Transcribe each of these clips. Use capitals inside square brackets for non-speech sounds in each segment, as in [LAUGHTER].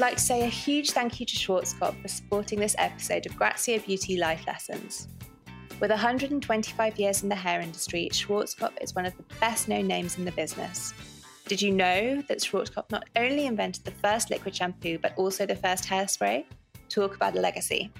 I'd like to say a huge thank you to Schwarzkopf for supporting this episode of Grazia Beauty Life Lessons. With 125 years in the hair industry, Schwarzkopf is one of the best known names in the business. Did you know that Schwarzkopf not only invented the first liquid shampoo, but also the first hairspray? Talk about a legacy.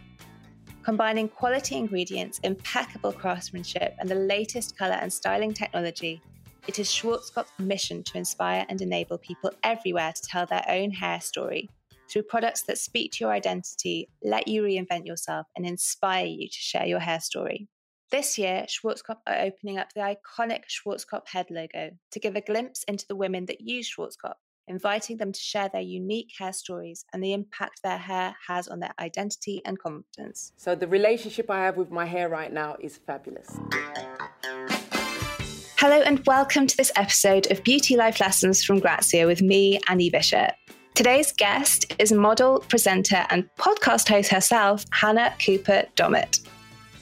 Combining quality ingredients, impeccable craftsmanship, and the latest colour and styling technology, it is Schwarzkopf's mission to inspire and enable people everywhere to tell their own hair story through products that speak to your identity, let you reinvent yourself, and inspire you to share your hair story. This year, Schwarzkopf are opening up the iconic Schwarzkopf head logo to give a glimpse into the women that use Schwarzkopf, inviting them to share their unique hair stories and the impact their hair has on their identity and confidence. So, the relationship I have with my hair right now is fabulous. Hello, and welcome to this episode of Beauty Life Lessons from Grazia with me, Annie Bishop. Today's guest is model, presenter, and podcast host herself, Hannah Cooper Dommett.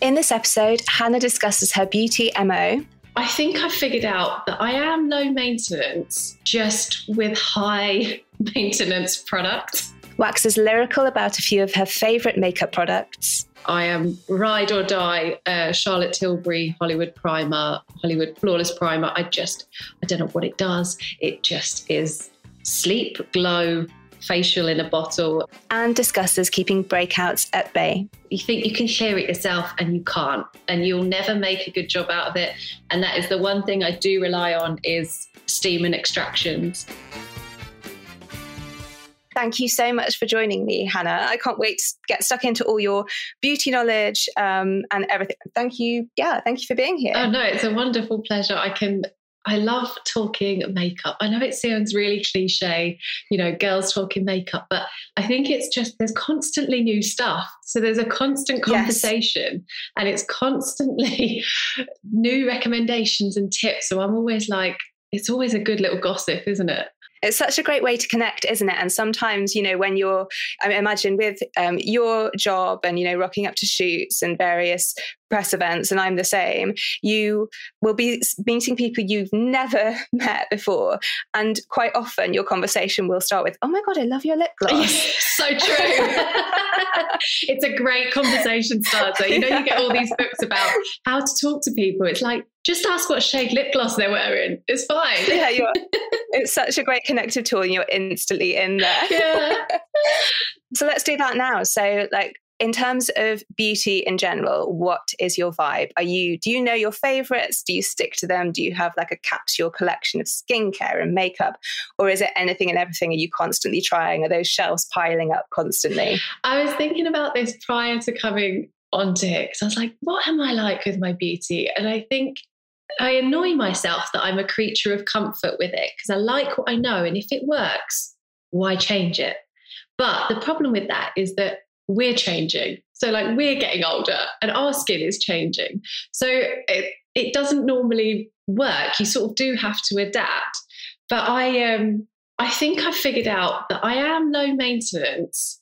In this episode, Hannah discusses her beauty MO. I think I've figured out that I am low maintenance, just with high [LAUGHS] maintenance products. Waxes lyrical about a few of her favourite makeup products. I am ride or die uh, Charlotte Tilbury Hollywood Primer, Hollywood Flawless Primer. I just, I don't know what it does. It just is sleep, glow, facial in a bottle. And discusses keeping breakouts at bay. You think you can clear it yourself and you can't, and you'll never make a good job out of it. And that is the one thing I do rely on is steam and extractions. Thank you so much for joining me, Hannah. I can't wait to get stuck into all your beauty knowledge um, and everything. Thank you. Yeah, thank you for being here. Oh, no, it's a wonderful pleasure. I can I love talking makeup. I know it sounds really cliche, you know, girls talking makeup, but I think it's just there's constantly new stuff. So there's a constant conversation yes. and it's constantly [LAUGHS] new recommendations and tips. So I'm always like, it's always a good little gossip, isn't it? it's such a great way to connect isn't it and sometimes you know when you're i imagine with um, your job and you know rocking up to shoots and various press events and i'm the same you will be meeting people you've never [LAUGHS] met before and quite often your conversation will start with oh my god i love your lip gloss [LAUGHS] so [LAUGHS] true it's a great conversation starter you know you get all these books about how to talk to people it's like just ask what shade lip gloss they're wearing. It's fine. Yeah, it's such a great connective tool and you're instantly in there. Yeah. so let's do that now. So, like, in terms of beauty in general, what is your vibe? Are you do you know your favorites? Do you stick to them? Do you have like a capsule collection of skincare and makeup? Or is it anything and everything? Are you constantly trying? Are those shelves piling up constantly? I was thinking about this prior to coming onto it because I was like, what am I like with my beauty? And I think I annoy myself that I'm a creature of comfort with it because I like what I know. And if it works, why change it? But the problem with that is that we're changing. So, like, we're getting older and our skin is changing. So, it, it doesn't normally work. You sort of do have to adapt. But I, um, I think I figured out that I am low maintenance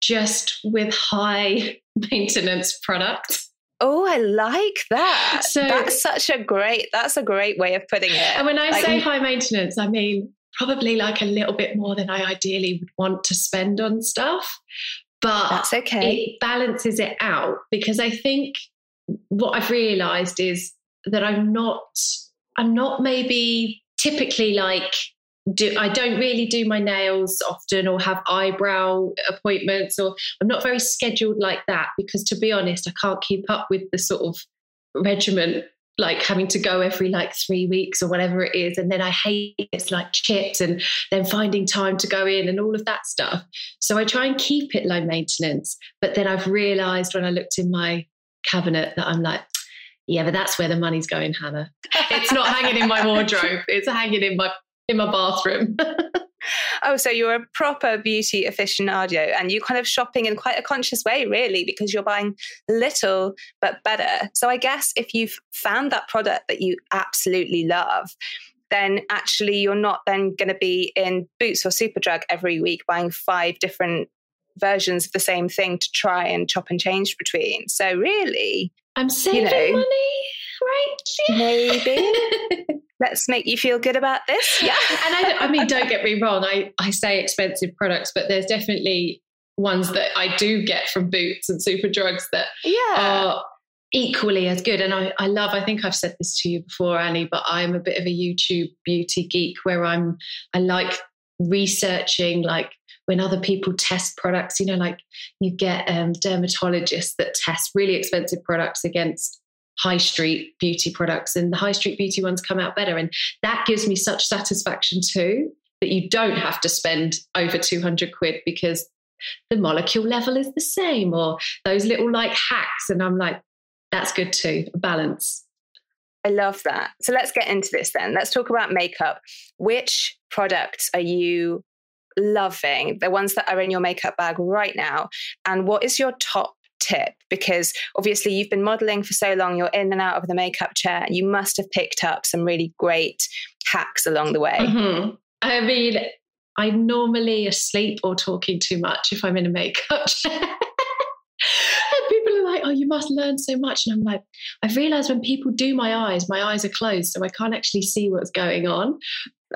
just with high [LAUGHS] maintenance products. Oh, I like that. So that's such a great that's a great way of putting it. And when I like, say high maintenance, I mean probably like a little bit more than I ideally would want to spend on stuff. But that's okay. It balances it out because I think what I've realized is that I'm not I'm not maybe typically like do I don't really do my nails often or have eyebrow appointments or I'm not very scheduled like that because to be honest I can't keep up with the sort of regimen like having to go every like three weeks or whatever it is and then I hate it's like chips and then finding time to go in and all of that stuff so I try and keep it low maintenance but then I've realized when I looked in my cabinet that I'm like yeah, but that's where the money's going, Hannah. It's not hanging in my wardrobe. It's hanging in my in my bathroom. [LAUGHS] oh, so you're a proper beauty aficionado and you're kind of shopping in quite a conscious way, really, because you're buying little but better. So I guess if you've found that product that you absolutely love, then actually you're not then going to be in Boots or Superdrug every week buying five different versions of the same thing to try and chop and change between. So really, I'm saving you know, money, right? Maybe. [LAUGHS] let's make you feel good about this. Yeah. and I, I mean, don't get me wrong. I, I say expensive products, but there's definitely ones that I do get from Boots and Superdrugs that yeah. are equally as good. And I, I love, I think I've said this to you before, Annie, but I'm a bit of a YouTube beauty geek where I'm, I like researching like when other people test products, you know, like you get um, dermatologists that test really expensive products against high street beauty products and the high street beauty ones come out better. And that gives me such satisfaction too that you don't have to spend over 200 quid because the molecule level is the same or those little like hacks. And I'm like, that's good too, balance. I love that. So let's get into this then. Let's talk about makeup. Which products are you loving? The ones that are in your makeup bag right now. And what is your top tip? Because obviously you've been modeling for so long, you're in and out of the makeup chair. and You must have picked up some really great hacks along the way. Mm-hmm. I mean, I'm normally asleep or talking too much if I'm in a makeup [LAUGHS] chair oh, you must learn so much. And I'm like, I've realized when people do my eyes, my eyes are closed, so I can't actually see what's going on.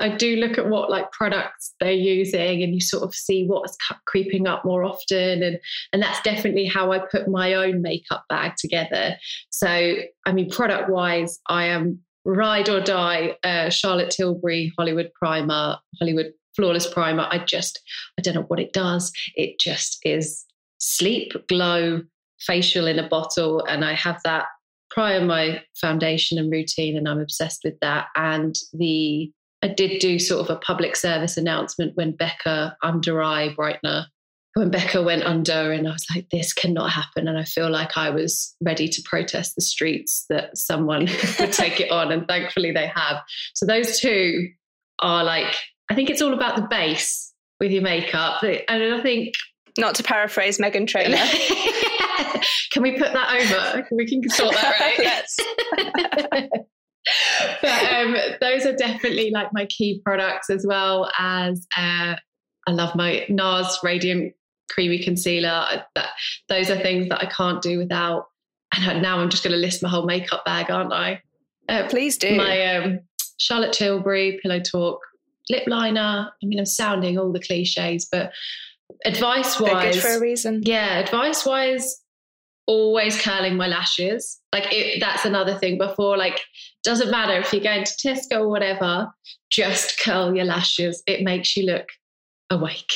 I do look at what like products they're using, and you sort of see what's creeping up more often, and and that's definitely how I put my own makeup bag together. So, I mean, product wise, I am ride or die uh, Charlotte Tilbury Hollywood Primer, Hollywood Flawless Primer. I just, I don't know what it does. It just is sleep, glow, facial in a bottle, and I have that prior my foundation and routine, and I'm obsessed with that. And the I did do sort of a public service announcement when Becca under eye brightener when Becca went under, and I was like, this cannot happen. And I feel like I was ready to protest the streets that someone [LAUGHS] would take it on. And thankfully they have. So those two are like, I think it's all about the base with your makeup. And I think. Not to paraphrase Meghan Trainor. [LAUGHS] can we put that over? We can sort that right. [LAUGHS] yes. [LAUGHS] but um, those are definitely like my key products as well as uh, I love my NARS Radiant Creamy Concealer. That, those are things that I can't do without. And now I'm just going to list my whole makeup bag, aren't I? Uh, Please do. My um, Charlotte Tilbury Pillow Talk lip liner. I mean, I'm sounding all the cliches, but advice wise, for a reason. Yeah, advice wise, always curling my lashes. Like it, that's another thing. Before, like, doesn't matter if you're going to Tesco or whatever, just curl your lashes. It makes you look awake.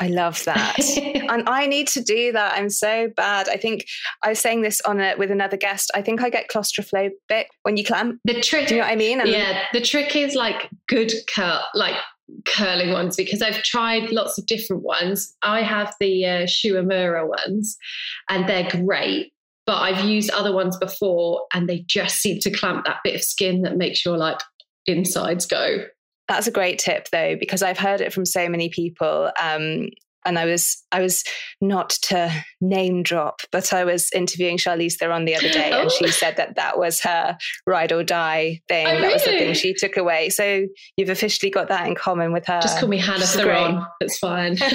I love that. [LAUGHS] and I need to do that. I'm so bad. I think I was saying this on it with another guest. I think I get claustrophobic when you clamp. The trick, do you know what I mean? And yeah, the trick is like good curl, like curling ones because I've tried lots of different ones. I have the uh, Shu ones, and they're great. But I've used other ones before, and they just seem to clamp that bit of skin that makes your like insides go. That's a great tip, though, because I've heard it from so many people. Um, and I was I was not to name drop, but I was interviewing Charlize Theron the other day, oh. and she oh. said that that was her ride or die thing. Oh, that really? was the thing she took away. So you've officially got that in common with her. Just call me Hannah Theron. It's fine. [LAUGHS]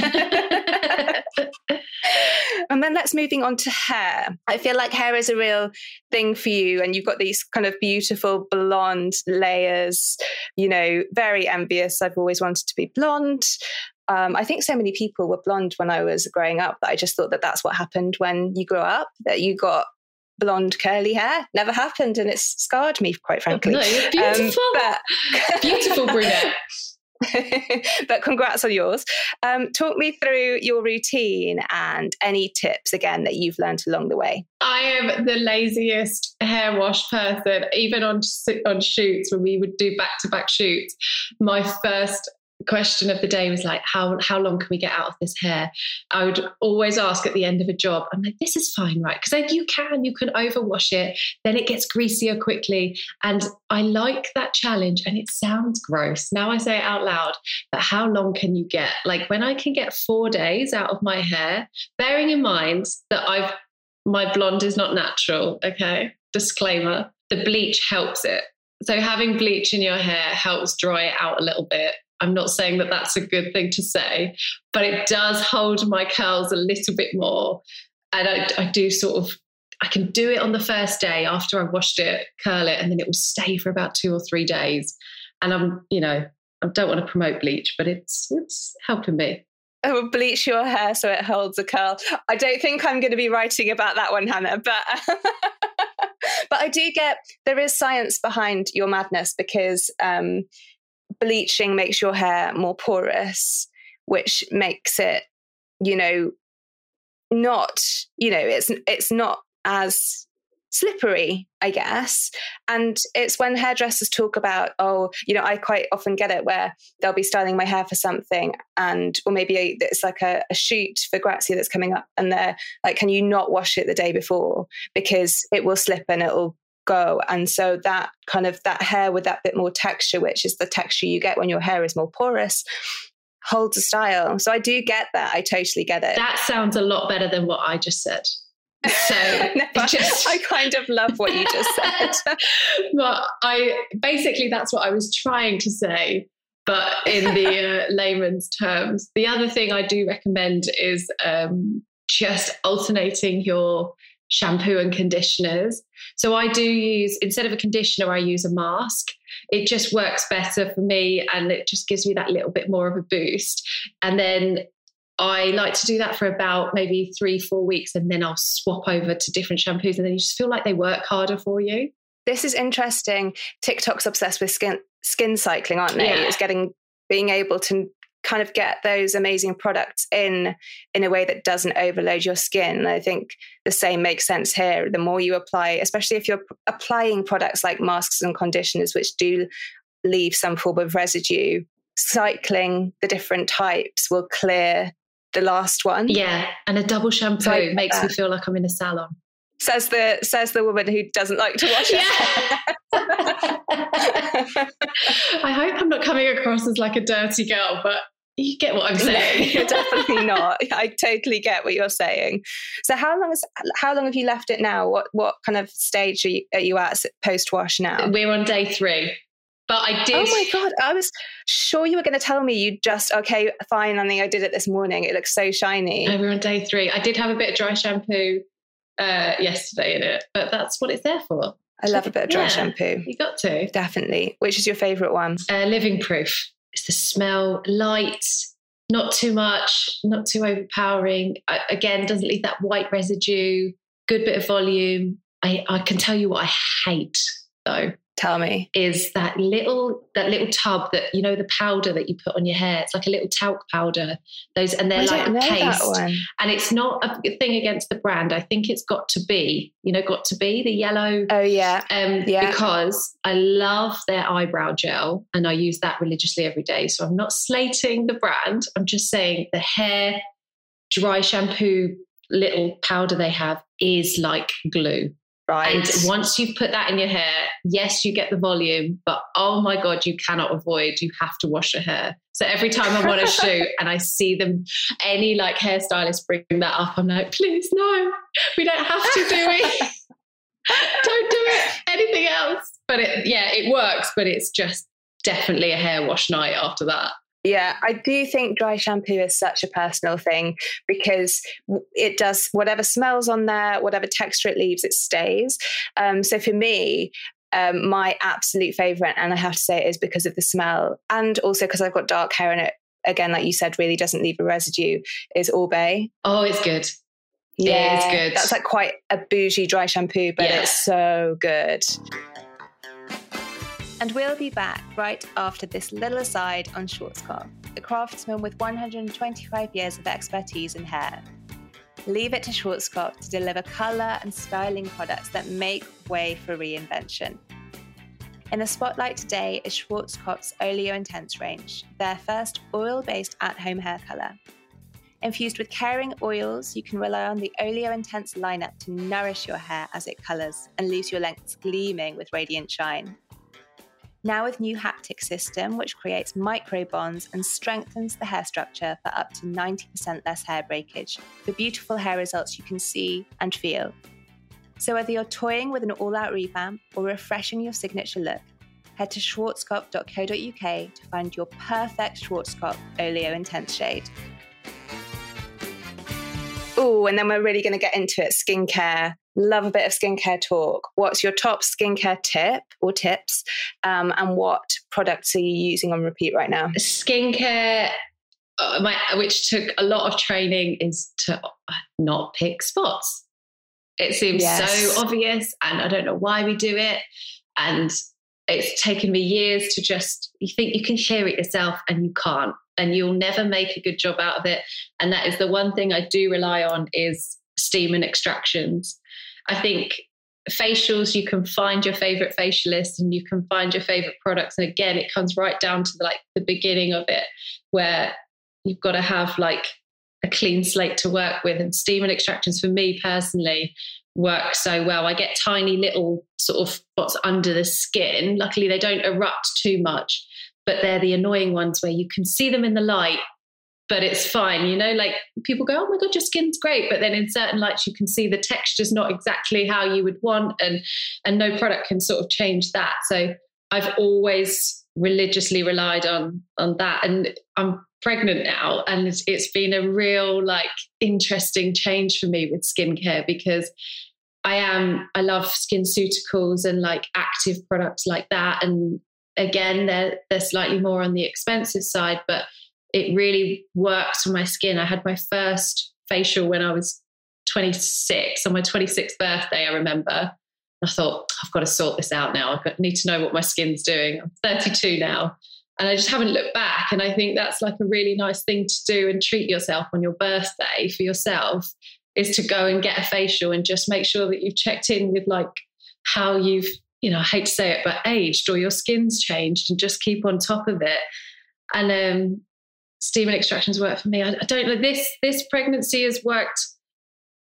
and then let's moving on to hair. I feel like hair is a real thing for you, and you've got these kind of beautiful blonde layers. You know, very envious. I've always wanted to be blonde um, I think so many people were blonde when I was growing up that I just thought that that's what happened when you grow up, that you got blonde curly hair. Never happened, and it's scarred me, quite frankly. No, you're beautiful. Um, but... [LAUGHS] beautiful brunette. [LAUGHS] but congrats on yours. Um, talk me through your routine and any tips again that you've learned along the way. I am the laziest hair wash person, even on on shoots when we would do back to back shoots. My first question of the day was like how how long can we get out of this hair? I would always ask at the end of a job i'm like this is fine right? Because you can you can overwash it then it gets greasier quickly. And i like that challenge and it sounds gross. Now i say it out loud but how long can you get? Like when i can get four days out of my hair bearing in mind that i've my blonde is not natural okay? Disclaimer the bleach helps it. So having bleach in your hair helps dry it out a little bit I'm not saying that that's a good thing to say, but it does hold my curls a little bit more. And I, I do sort of I can do it on the first day after I've washed it, curl it, and then it will stay for about two or three days. And I'm, you know, I don't want to promote bleach, but it's it's helping me. I will bleach your hair so it holds a curl. I don't think I'm going to be writing about that one, Hannah, but [LAUGHS] but I do get there is science behind your madness because um, bleaching makes your hair more porous, which makes it, you know, not you know it's it's not as slippery, I guess. And it's when hairdressers talk about, oh, you know, I quite often get it where they'll be styling my hair for something, and or maybe it's like a, a shoot for Grazia that's coming up, and they're like, can you not wash it the day before because it will slip and it'll go. And so that kind of that hair with that bit more texture which is the texture you get when your hair is more porous holds a style. So i do get that. I totally get it. That sounds a lot better than what i just said. So [LAUGHS] just, I kind of love what you just said. [LAUGHS] [LAUGHS] but I basically that's what I was trying to say, but in the uh, layman's terms. The other thing I do recommend is um, just alternating your shampoo and conditioners. So I do use instead of a conditioner, I use a mask. It just works better for me and it just gives me that little bit more of a boost. And then I like to do that for about maybe three, four weeks, and then I'll swap over to different shampoos, and then you just feel like they work harder for you. This is interesting. TikTok's obsessed with skin skin cycling, aren't they? Yeah. It's getting being able to kind of get those amazing products in in a way that doesn't overload your skin. I think the same makes sense here. The more you apply, especially if you're applying products like masks and conditioners, which do leave some form of residue, cycling the different types will clear the last one. Yeah, and a double shampoo so makes that. me feel like I'm in a salon. Says the says the woman who doesn't like to wash. Yeah. [LAUGHS] I hope I'm not coming across as like a dirty girl, but you get what I'm [LAUGHS] saying. No, you're definitely [LAUGHS] not. I totally get what you're saying. So how long is how long have you left it now? What what kind of stage are you, are you at post wash now? We're on day three. But I did. Oh my god! I was sure you were going to tell me you just okay, fine. I think I did it this morning. It looks so shiny. we're on day three. I did have a bit of dry shampoo uh, yesterday in it, but that's what it's there for. I love a bit of dry yeah, shampoo. You got to definitely. Which is your favourite one? Uh, living proof. It's the smell, light, not too much, not too overpowering. I, again, doesn't leave that white residue. Good bit of volume. I, I can tell you what I hate though Tell me. Is that little that little tub that you know the powder that you put on your hair? It's like a little talc powder. Those and they're I like paste. And it's not a thing against the brand. I think it's got to be, you know, got to be the yellow. Oh yeah. Um yeah. because I love their eyebrow gel and I use that religiously every day. So I'm not slating the brand. I'm just saying the hair dry shampoo little powder they have is like glue. Right. And once you've put that in your hair, yes, you get the volume, but oh my God, you cannot avoid, you have to wash your hair. So every time I'm on a shoot and I see them, any like hairstylist bring that up, I'm like, please, no, we don't have to do it. [LAUGHS] don't do it. Anything else. But it, yeah, it works, but it's just definitely a hair wash night after that. Yeah, I do think dry shampoo is such a personal thing because it does whatever smells on there, whatever texture it leaves, it stays. Um, so for me, um, my absolute favorite, and I have to say it is because of the smell, and also because I've got dark hair and it, again, like you said, really doesn't leave a residue, is Oribe. Oh, it's good. Yeah, it's good. That's like quite a bougie dry shampoo, but yeah. it's so good. And we'll be back right after this little aside on Schwarzkopf, the craftsman with 125 years of expertise in hair. Leave it to Schwarzkopf to deliver colour and styling products that make way for reinvention. In the spotlight today is Schwarzkopf's Oleo Intense range, their first oil based at home hair colour. Infused with caring oils, you can rely on the Oleo Intense lineup to nourish your hair as it colours and leaves your lengths gleaming with radiant shine. Now with new haptic system, which creates micro bonds and strengthens the hair structure for up to 90% less hair breakage, for beautiful hair results you can see and feel. So whether you're toying with an all-out revamp or refreshing your signature look, head to schwarzkopf.co.uk to find your perfect Schwarzkopf Oleo Intense shade. oh, and then we're really going to get into it skincare. Love a bit of skincare talk. What's your top skincare tip or tips? Um, and what products are you using on repeat right now? Skincare, uh, my, which took a lot of training, is to not pick spots. It seems yes. so obvious, and I don't know why we do it. And it's taken me years to just, you think you can share it yourself, and you can't and you'll never make a good job out of it. And that is the one thing I do rely on is steam and extractions. I think facials you can find your favorite facialist and you can find your favorite products. And again it comes right down to the, like the beginning of it where you've got to have like a clean slate to work with. And steam and extractions for me personally work so well. I get tiny little sort of spots under the skin. Luckily they don't erupt too much but they're the annoying ones where you can see them in the light but it's fine you know like people go oh my god your skin's great but then in certain lights you can see the texture's not exactly how you would want and and no product can sort of change that. So i've always religiously relied on on that and i'm pregnant now and it's, it's been a real like interesting change for me with skincare because I am I love skin SkinCeuticals and like active products like that and again, they're they're slightly more on the expensive side, but it really works for my skin. I had my first facial when I was 26 on my 26th birthday. I remember. I thought I've got to sort this out now. I need to know what my skin's doing. I'm 32 now, and I just haven't looked back. And I think that's like a really nice thing to do and treat yourself on your birthday for yourself is to go and get a facial and just make sure that you've checked in with like how you've you know, I hate to say it, but aged or your skin's changed and just keep on top of it. And um, steam and extractions work for me. I, I don't know. This this pregnancy has worked.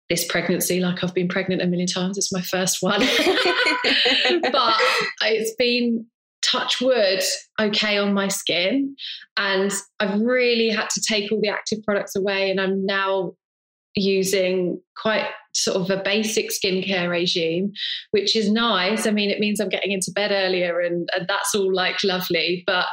This pregnancy, like I've been pregnant a million times, it's my first one. [LAUGHS] but it's been touch wood okay on my skin and i've really had to take all the active products away and i'm now using quite sort of a basic skincare regime, which is nice. I mean, it means I'm getting into bed earlier and, and that's all like lovely, but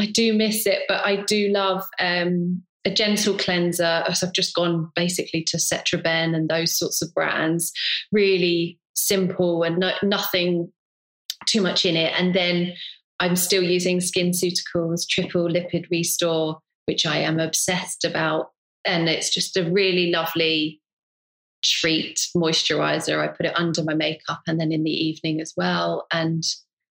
I do miss it. But I do love um, a gentle cleanser. So I've just gone basically to Cetraben and those sorts of brands, really simple and no, nothing too much in it. And then I'm still using SkinCeuticals Triple Lipid Restore, which I am obsessed about and it's just a really lovely treat moisturizer. I put it under my makeup and then in the evening as well. And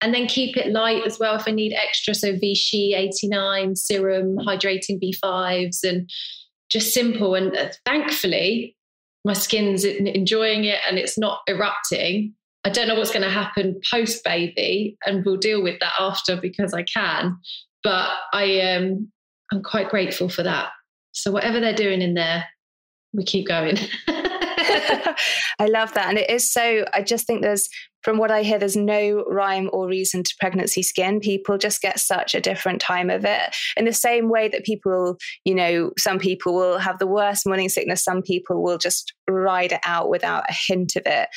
and then keep it light as well if I need extra. So Vichy 89 serum, hydrating B5s, and just simple. And uh, thankfully, my skin's enjoying it and it's not erupting. I don't know what's going to happen post baby, and we'll deal with that after because I can. But I am um, I'm quite grateful for that. So whatever they're doing in there, we keep going. [LAUGHS] [LAUGHS] I love that. And it is so, I just think there's, from what I hear, there's no rhyme or reason to pregnancy skin. People just get such a different time of it. In the same way that people, you know, some people will have the worst morning sickness, some people will just ride it out without a hint of it.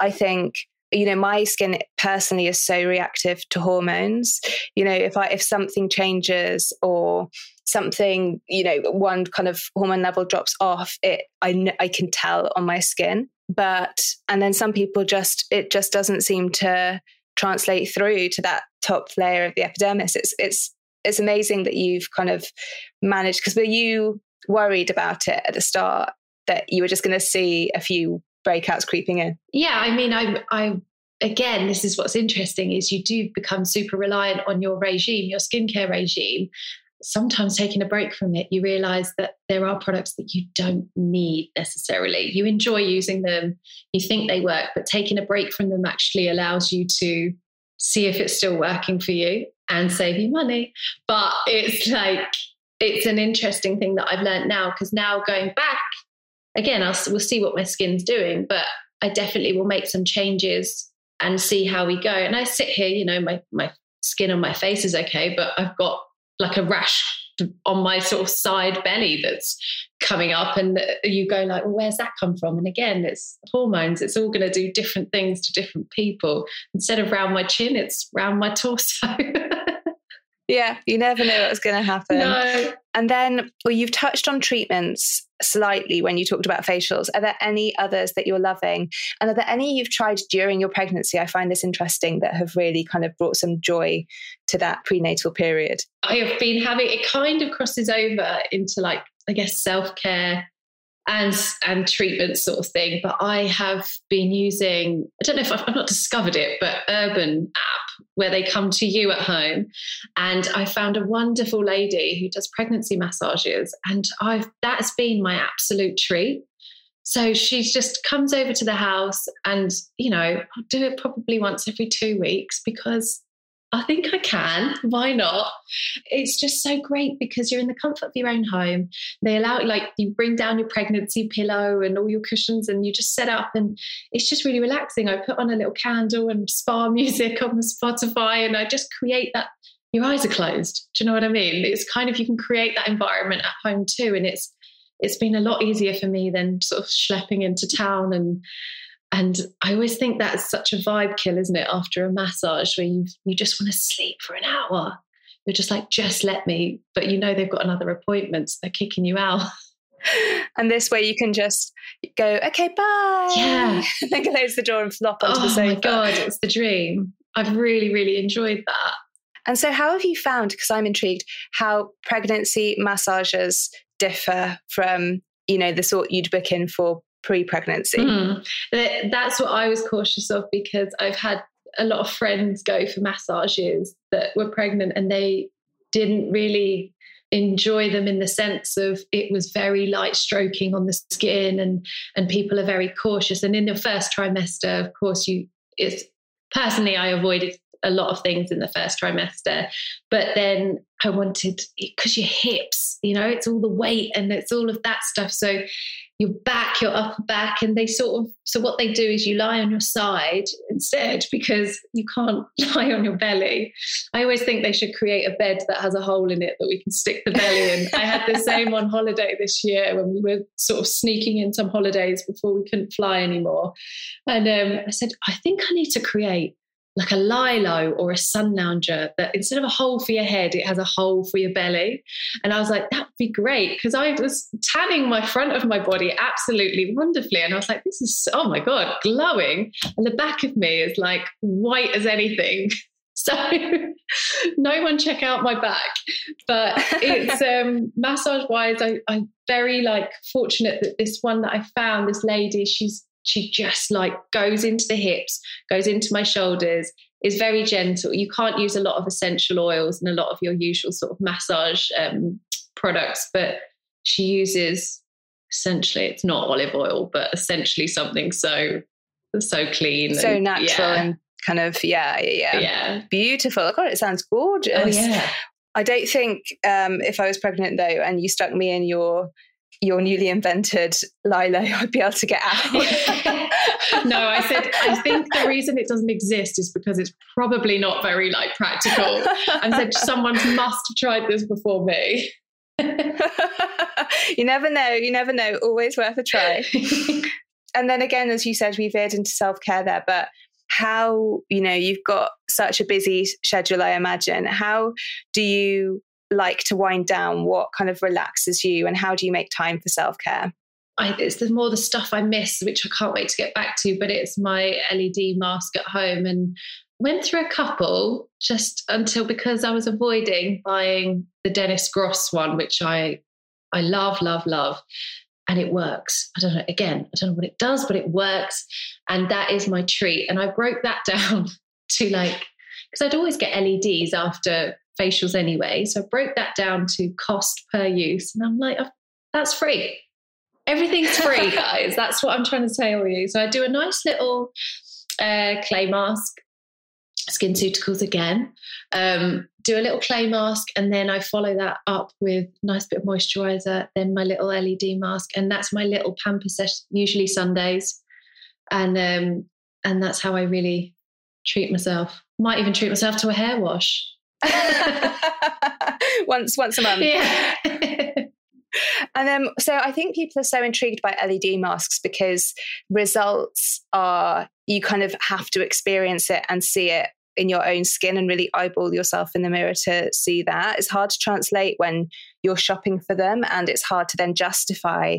I think you know my skin personally is so reactive to hormones you know if i if something changes or something you know one kind of hormone level drops off it i i can tell on my skin but and then some people just it just doesn't seem to translate through to that top layer of the epidermis it's it's it's amazing that you've kind of managed because were you worried about it at the start that you were just going to see a few breakouts creeping in? Yeah, I mean, I, I again, this is what's interesting is you do become super reliant on your regime, your skincare regime. Sometimes taking a break from it, you realize that there are products that you don't need necessarily. You enjoy using them, you think they work, but taking a break from them actually allows you to see if it's still working for you and save you money. But it's like, it's an interesting thing that I've learned now because now going back again, I'll, we'll see what my skin's doing, but I definitely will make some changes and see how we go. And I sit here, you know, my, my skin on my face is okay, but I've got like a rash on my sort of side belly that's coming up and you go like well, where's that come from and again it's hormones it's all going to do different things to different people instead of round my chin it's round my torso [LAUGHS] Yeah, you never knew know what's going to happen. No. And then, well, you've touched on treatments slightly when you talked about facials. Are there any others that you're loving? And are there any you've tried during your pregnancy? I find this interesting that have really kind of brought some joy to that prenatal period. I have been having it kind of crosses over into like, I guess, self care and and treatment sort of thing. But I have been using I don't know if I've, I've, not discovered it, but Urban app where they come to you at home, and I found a wonderful lady who does pregnancy massages, and I've that's been my absolute treat. So she just comes over to the house, and you know I'll do it probably once every two weeks because I think I can. Why not? It's just so great because you're in the comfort of your own home. They allow, like, you bring down your pregnancy pillow and all your cushions and you just set up, and it's just really relaxing. I put on a little candle and spa [LAUGHS] music on the Spotify, and I just create that. Your eyes are closed. Do you know what I mean? It's kind of you can create that environment at home too, and it's it's been a lot easier for me than sort of schlepping into town and and I always think that's such a vibe kill, isn't it? After a massage where you you just want to sleep for an hour. You're just like, just let me. But you know they've got another appointment, so they're kicking you out. [LAUGHS] And this way you can just go, okay, bye. Yeah. [LAUGHS] and then close the door and flop onto oh the sofa. Oh my God, it's the dream. I've really, really enjoyed that. And so, how have you found, because I'm intrigued, how pregnancy massages differ from, you know, the sort you'd book in for pre-pregnancy. Mm. That's what I was cautious of because I've had a lot of friends go for massages that were pregnant and they didn't really enjoy them in the sense of it was very light stroking on the skin and and people are very cautious and in the first trimester of course you it's personally I avoided a lot of things in the first trimester but then I wanted because your hips you know it's all the weight and it's all of that stuff so your back, your upper back, and they sort of so what they do is you lie on your side instead because you can't [LAUGHS] lie on your belly. I always think they should create a bed that has a hole in it that we can stick the belly in. I had the same on holiday this year when we were sort of sneaking in some holidays before we couldn't fly anymore. And um, I said, I think I need to create like a lilo or a sun lounger that instead of a hole for your head, it has a hole for your belly. And I was like, that would be great because I was tanning my front of my body absolutely wonderfully. And I was like, this is, oh my God, glowing. And the back of me is like white as anything. [LAUGHS] So no one check out my back. But it's [LAUGHS] um, massage wise, I, I'm very like fortunate that this one that I found, this lady, she's she just like goes into the hips, goes into my shoulders, is very gentle. You can't use a lot of essential oils and a lot of your usual sort of massage um, products, but she uses essentially it's not olive oil, but essentially something so so clean, so and, natural, yeah. and kind of yeah, yeah, yeah, beautiful. God, it sounds gorgeous. Oh, yeah. I don't think um, if I was pregnant though, and you stuck me in your your newly invented Lilo, [LAUGHS] I'd be able to get out. [LAUGHS] no, I said I think the reason it doesn't exist is because it's probably not very like practical. And said someone must have tried this before me. [LAUGHS] you never know. You never know. Always worth a try. and then again, as you said, we veered into self care there, but how you know you've got such a busy schedule i imagine how do you like to wind down? What kind of relaxes you, and how do you make time for self care? it's the more the stuff I miss, which I can't wait to get back to. But it's my LED mask at home, and went through a couple just until because I was avoiding buying the Dennis Gross one, which I I love, love, love. And it works. I don't know, again, I don't know what it does, but it works. And that is my treat. And I broke that [LAUGHS] down to like, because I'd always get LEDs after facials anyway. So I broke that down to cost per use. And I'm like, oh, that's free. Everything's free, [LAUGHS] guys. that's what I'm trying to tell you. So I do a nice little uh, clay mask, skin SkinCeuticals again. Um, do a little clay mask, and then I follow that up with a nice bit of moisturizer, then my little LED mask, and that's my little pamper session, usually Sundays. And um, and that's how I really treat myself. Might even treat myself to a hair wash. [LAUGHS] once once a month. Yeah. and then so I think people are so intrigued by LED masks because results are you kind of have to experience it and see it in your own skin and really eyeball yourself in the mirror to see that. It's hard to translate when you're shopping for them, and it's hard to then justify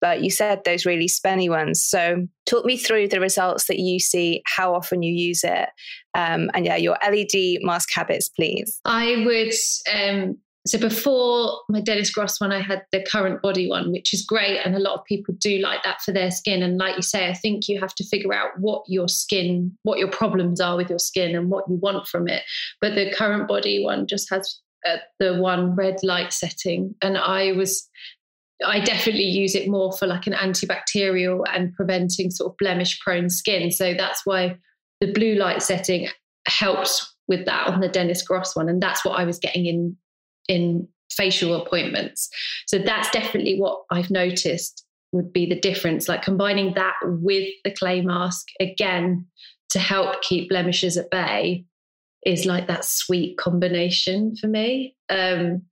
but you said those really spenny ones. So talk me through the results that you see, how often you use it, um, and yeah, your LED mask habits, please. I would. Um, so before my Dennis Gross one, I had the CurrentBody one, which is great, and a lot of people do like that for their skin. And like you say, I think you have to figure out what your skin, what your problems are with your skin, and what you want from it. But the CurrentBody one just has uh, the one red light setting, and I was I definitely use it more for like an antibacterial and preventing sort of blemish prone skin. So that's why the blue light setting helps with that on the Dennis Gross one. And that's what I was getting in in facial appointments. So that's definitely what I've noticed would be the difference. Like combining that with the clay mask again to help keep blemishes at bay is like that sweet combination for me. Um,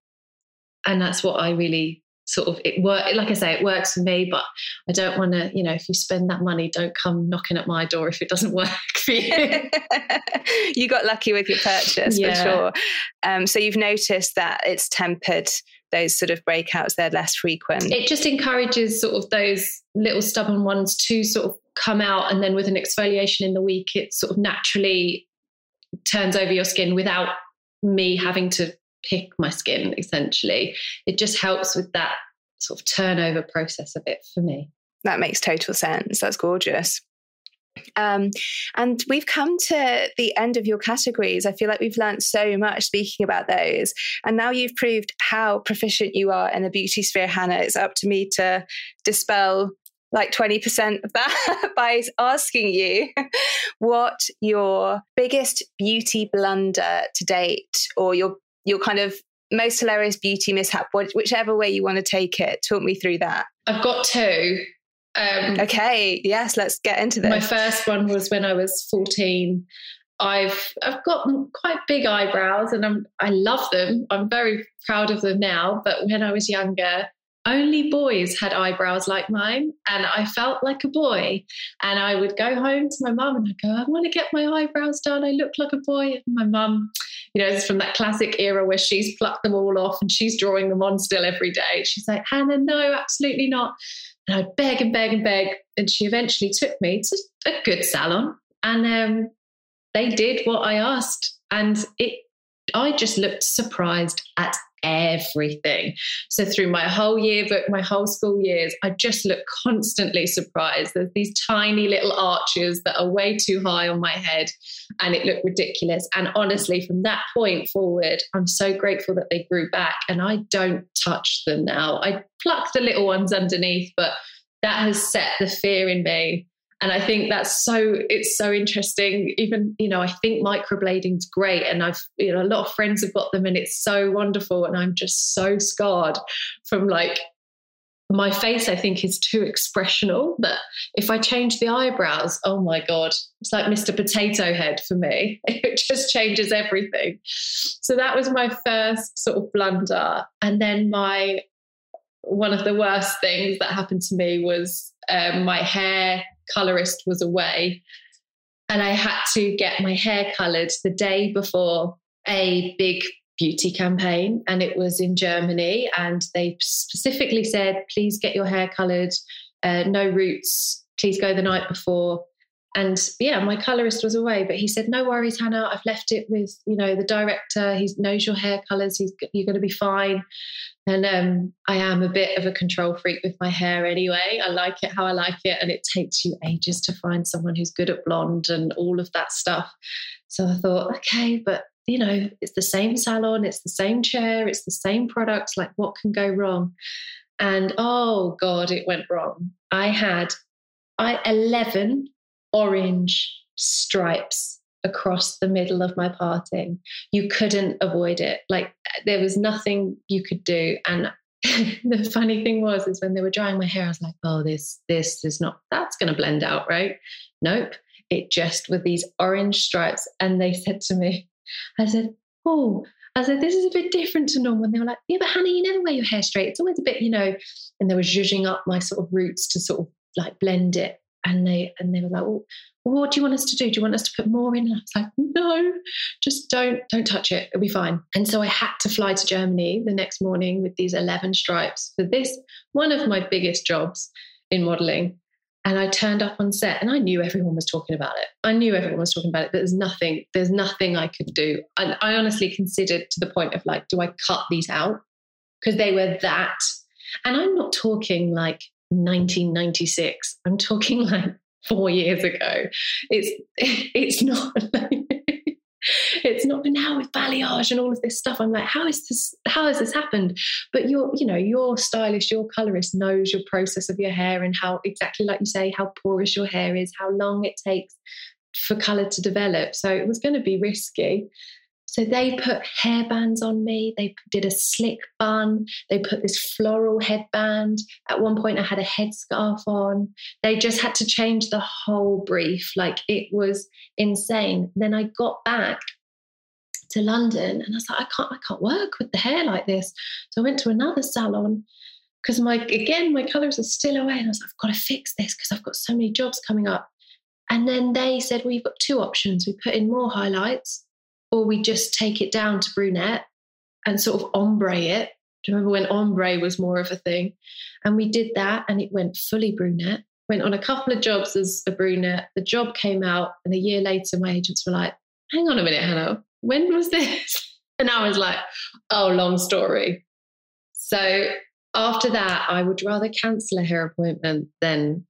and that's what I really sort of it work like i say it works for me but i don't want to you know if you spend that money don't come knocking at my door if it doesn't [LAUGHS] work for you. [LAUGHS] You got lucky with your purchase yeah. for sure. Um, so you've noticed that it's tempered those sort of breakouts they're less frequent. It just encourages sort of those little stubborn ones to sort of come out and then with an exfoliation in the week it sort of naturally turns over your skin without me having to pick my skin essentially. It just helps with that sort of turnover process of it for me. That makes total sense. That's gorgeous. Um, and we've come to the end of your categories. I feel like we've learned so much speaking about those. And now you've proved how proficient you are in the beauty sphere, Hannah. It's up to me to dispel like 20% of that [LAUGHS] by asking you [LAUGHS] what your biggest beauty blunder to date or your your kind of most hilarious beauty mishap, whichever way you want to take it. Talk me through that. I've got two. Um, okay, yes, let's get into this. My first one was when I was 14. I've I've got quite big eyebrows and I'm I love them. I'm very proud of them now. But when I was younger, only boys had eyebrows like mine and i felt like a boy and i would go home to my mum and i'd go i want to get my eyebrows done i look like a boy and my mum you know it's from that classic era where she's plucked them all off and she's drawing them on still every day. She's like hannah no absolutely not. And i'd beg and beg and beg. And she eventually took me to a good salon and um, they did what i asked. And it I just looked surprised at everything. So through my whole yearbook, my whole school years, I just look constantly surprised. There's these tiny little arches that are way too high on my head and it looked ridiculous. And honestly, from that point forward, I'm so grateful that they grew back and I don't touch them now. I pluck the little ones underneath, but that has set the fear in me and i think that's so it's so interesting. Even you know i think microblading's great and i've you know a lot of friends have got them and it's so wonderful and i'm just so scarred from like my face i think is too expressional that if i change the eyebrows oh my god it's like mr potato head for me. [LAUGHS] It just changes everything. So that was my first sort of blunder and then my one of the worst things that happened to me was um, my hair colorist was away and I had to get my hair colored the day before a big beauty campaign and it was in Germany and they specifically said please get your hair colored uh, no roots please go the night before and yeah my colorist was away but he said no worries hannah i've left it with you know the director he knows your hair colors he's you're going to be fine and um, I am a bit of a control freak with my hair anyway. I like it how I like it. And it takes you ages to find someone who's good at blonde and all of that stuff. So I thought, okay, but you know, it's the same salon, it's the same chair, it's the same products. Like, what can go wrong? And oh God, it went wrong. I had I 11 orange stripes across the middle of my parting. You couldn't avoid it. Like there was nothing you could do. And [LAUGHS] the funny thing was is when they were drying my hair, I was like, oh, this, this is not that's gonna blend out, right? Nope. It just with these orange stripes. And they said to me, I said, Oh, I said, this is a bit different to normal. And they were like, yeah, but Hannah, you never wear your hair straight. It's always a bit, you know, and they were zhuzhing up my sort of roots to sort of like blend it. And they and they were like, well, what do you want us to do? Do you want us to put more in? And I was like, no, just don't don't touch it. It'll be fine. And so I had to fly to Germany the next morning with these 11 stripes for this one of my biggest jobs in modeling. And I turned up on set and I knew everyone was talking about it. I knew everyone was talking about it, but there's nothing, there's nothing I could do. And I honestly considered to the point of like, do I cut these out? Because they were that. And I'm not talking like 1996. I'm talking like four years ago. It's [LAUGHS] it's not [LAUGHS] it's not now with balayage and all of this stuff. I'm like, how is this? How has this happened? But your, you know, your stylist, your colorist knows your process of your hair and how exactly like you say, how porous your hair is, how long it takes for color to develop. So it was going to be risky. So they put hairbands on me. They did a slick bun. They put this floral headband. At one point, I had a headscarf on. They just had to change the whole brief. Like it was insane. Then I got back to London and I was like, I can't, I can't work with the hair like this. So I went to another salon because my again my colours are still away. And I was like, I've got to fix this because I've got so many jobs coming up. And then they said, We've got two options. We put in more highlights or we just take it down to brunette and sort of ombre it. Do you remember when ombre was more of a thing? And we did that and it went fully brunette. Went on a couple of jobs as a brunette. The job came out, and a year later, my agents were like, hang on a minute, Hannah, when was this? [LAUGHS] And I was like, oh, long story. So after that, I would rather cancel a hair appointment than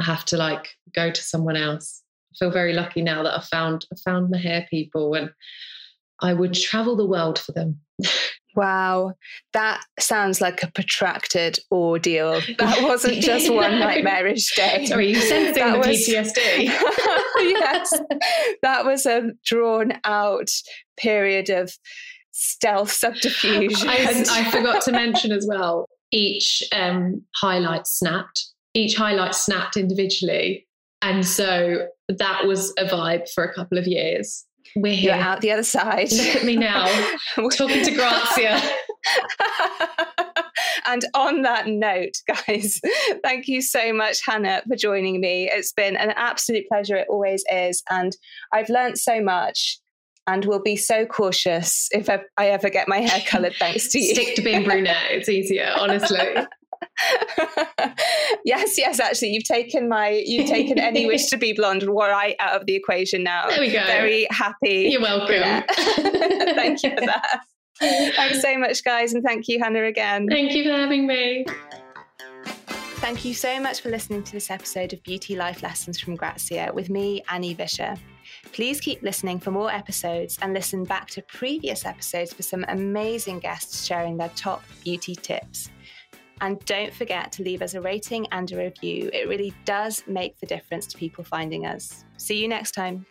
have to like go to someone else feel very lucky now that I found I found my hair people and I would travel the world for them. Wow, that sounds like a protracted ordeal. That [LAUGHS] wasn't just one nightmarish day. Sorry, you sensing that the was, PTSD. [LAUGHS] yes, that was a drawn out period of stealth subterfuge. I, I [LAUGHS] forgot to mention as well. Each um, highlight snapped. Each highlight snapped individually, and so that was a vibe for a couple of years. We're here. You're out the other side. Look at me now, [LAUGHS] talking to Grazia. [LAUGHS] and on that note, guys, [LAUGHS] thank you so much, Hannah, for joining me. It's been an absolute pleasure. It always is. And I've learned so much and will be so cautious if I, I ever get my hair coloured thanks to you. Stick to being brunette. It's easier, honestly. [LAUGHS] yes, yes, actually, you've taken my, you've taken any wish to be blonde right out of the equation now. There we go. Very happy. You're welcome. [LAUGHS] thank you for that. Thanks so much, guys, and thank you, Hannah, again. Thank you for having me. Thank you so much for listening to this episode of Beauty Life Lessons from Grazia with me, Annie Vischer. Please keep listening for more episodes and listen back to previous episodes for some amazing guests sharing their top beauty tips. And don't forget to leave us a rating and a review. It really does make the difference to people finding us. See you next time.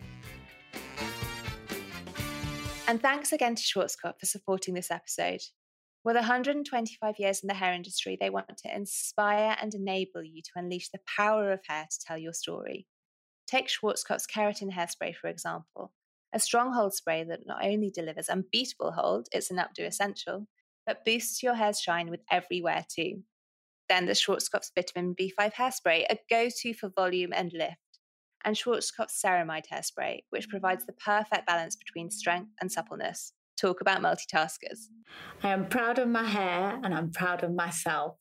And thanks again to Schwarzkopf for supporting this episode. With 125 years in the hair industry, they want to inspire and enable you to unleash the power of hair to tell your story. Take Schwarzkopf's Keratin Hairspray, for example, a strong hold spray that not only delivers unbeatable hold, it's an updo essential, but boosts your hair's shine with every wear too. Then the Schwarzkopf's Vitamin B5 Hairspray, a go to for volume and lift, and Schwarzkopf's Ceramide Hairspray, which provides the perfect balance between strength and suppleness. Talk about multitaskers. I am proud of my hair and I'm proud of myself.